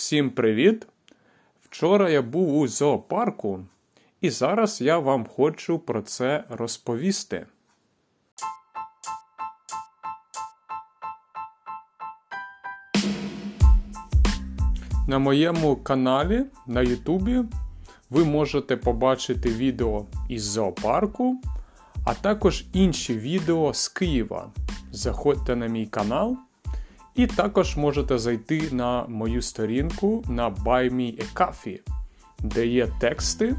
Всім привіт! Вчора я був у зоопарку, і зараз я вам хочу про це розповісти. На моєму каналі на Ютубі ви можете побачити відео із зоопарку, а також інші відео з Києва. Заходьте на мій канал. І також можете зайти на мою сторінку на Buy Me a Coffee, де є тексти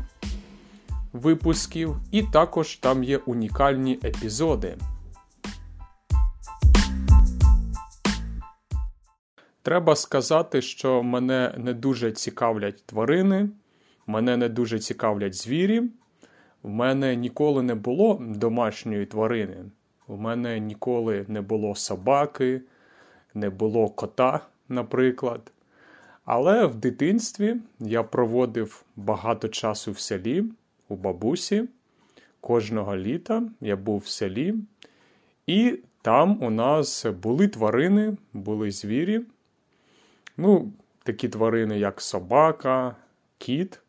випусків, і також там є унікальні епізоди. Треба сказати, що мене не дуже цікавлять тварини, мене не дуже цікавлять звірі. В мене ніколи не було домашньої тварини. У мене ніколи не було собаки не було кота, наприклад. Але в дитинстві я проводив багато часу в селі у бабусі. Кожного літа я був в селі, і там у нас були тварини, були звірі. Ну, такі тварини, як собака, кіт,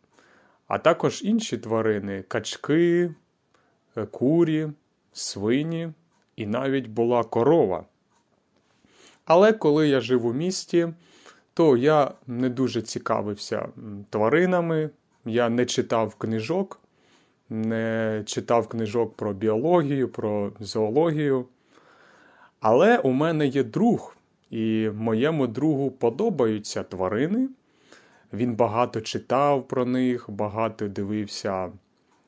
а також інші тварини качки, курі, свині, і навіть була корова. Але коли я жив у місті, то я не дуже цікавився тваринами, я не читав книжок, не читав книжок про біологію, про зоологію. Але у мене є друг, і моєму другу подобаються тварини. Він багато читав про них, багато дивився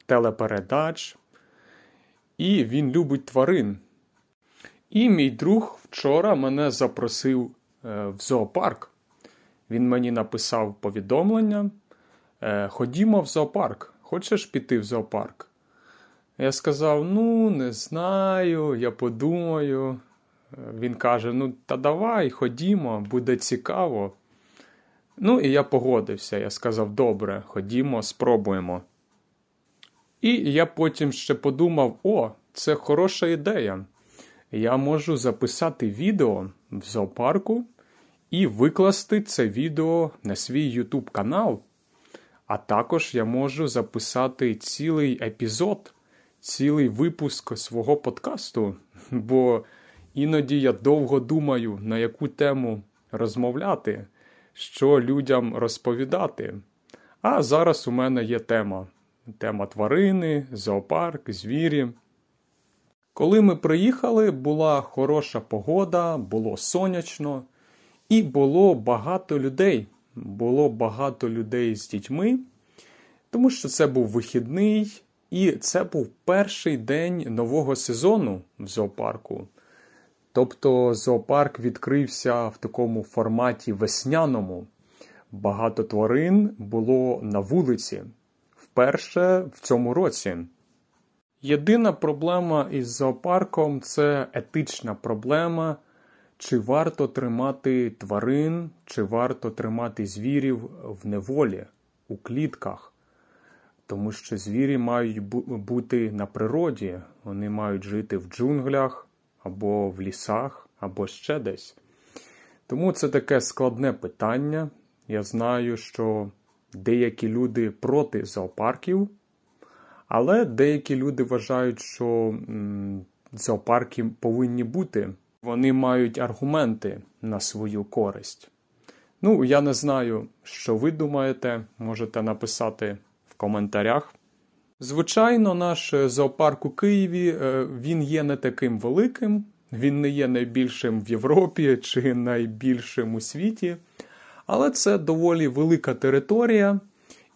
телепередач. І він любить тварин. І мій друг вчора мене запросив е, в зоопарк. Він мені написав повідомлення: е, Ходімо в зоопарк, хочеш піти в зоопарк? Я сказав: Ну, не знаю, я подумаю. Е, він каже: Ну, та давай, ходімо, буде цікаво. Ну, і я погодився. Я сказав: добре, ходімо, спробуємо. І я потім ще подумав: о, це хороша ідея я можу записати відео в зоопарку і викласти це відео на свій YouTube канал. А також я можу записати цілий епізод, цілий випуск свого подкасту. Бо іноді я довго думаю, на яку тему розмовляти, що людям розповідати. А зараз у мене є тема: тема тварини, зоопарк, звірі. Коли ми приїхали, була хороша погода, було сонячно, і було багато людей. Було багато людей з дітьми, тому що це був вихідний, і це був перший день нового сезону в зоопарку. Тобто зоопарк відкрився в такому форматі весняному. Багато тварин було на вулиці вперше в цьому році. Єдина проблема із зоопарком це етична проблема, чи варто тримати тварин, чи варто тримати звірів в неволі, у клітках. Тому що звірі мають бути на природі, вони мають жити в джунглях або в лісах, або ще десь. Тому це таке складне питання. Я знаю, що деякі люди проти зоопарків. Але деякі люди вважають, що зоопарки повинні бути. Вони мають аргументи на свою користь. Ну, я не знаю, що ви думаєте, можете написати в коментарях. Звичайно, наш зоопарк у Києві е, він є не таким великим, він не є найбільшим в Європі чи найбільшим у світі, але це доволі велика територія.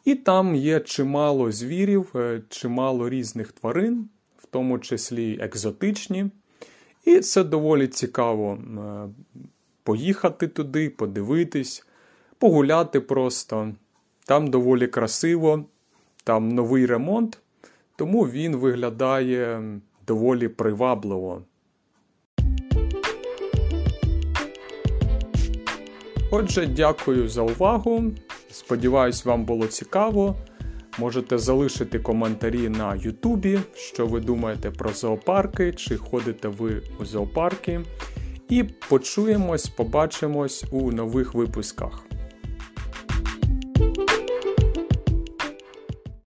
І там є чимало звірів, е, чимало різних тварин, в тому числі екзотичні. І це доволі цікаво е, поїхати туди, подивитись, погуляти просто. Там доволі красиво, там новий ремонт, тому він виглядає доволі привабливо. Отже, дякую за увагу. Сподіваюсь, вам було цікаво. Можете залишити коментарі на Ютубі, що ви думаєте про зоопарки, чи ходите ви у зоопарки. І почуємось, побачимось у нових випусках.